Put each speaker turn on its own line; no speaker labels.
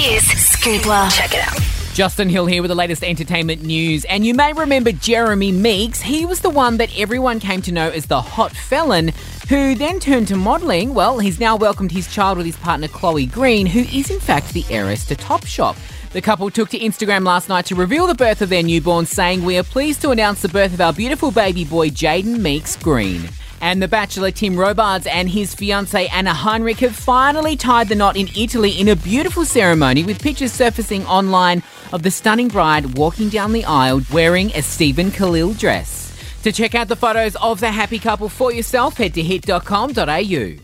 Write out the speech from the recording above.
is Scoopla. Check it out.
Justin Hill here with the latest entertainment news. And you may remember Jeremy Meeks. He was the one that everyone came to know as the hot felon, who then turned to modelling. Well, he's now welcomed his child with his partner Chloe Green, who is in fact the heiress to Topshop. The couple took to Instagram last night to reveal the birth of their newborn, saying, We are pleased to announce the birth of our beautiful baby boy, Jaden Meeks Green. And the bachelor Tim Robards and his fiancee Anna Heinrich have finally tied the knot in Italy in a beautiful ceremony with pictures surfacing online of the stunning bride walking down the aisle wearing a Stephen Khalil dress. To check out the photos of the happy couple for yourself, head to hit.com.au.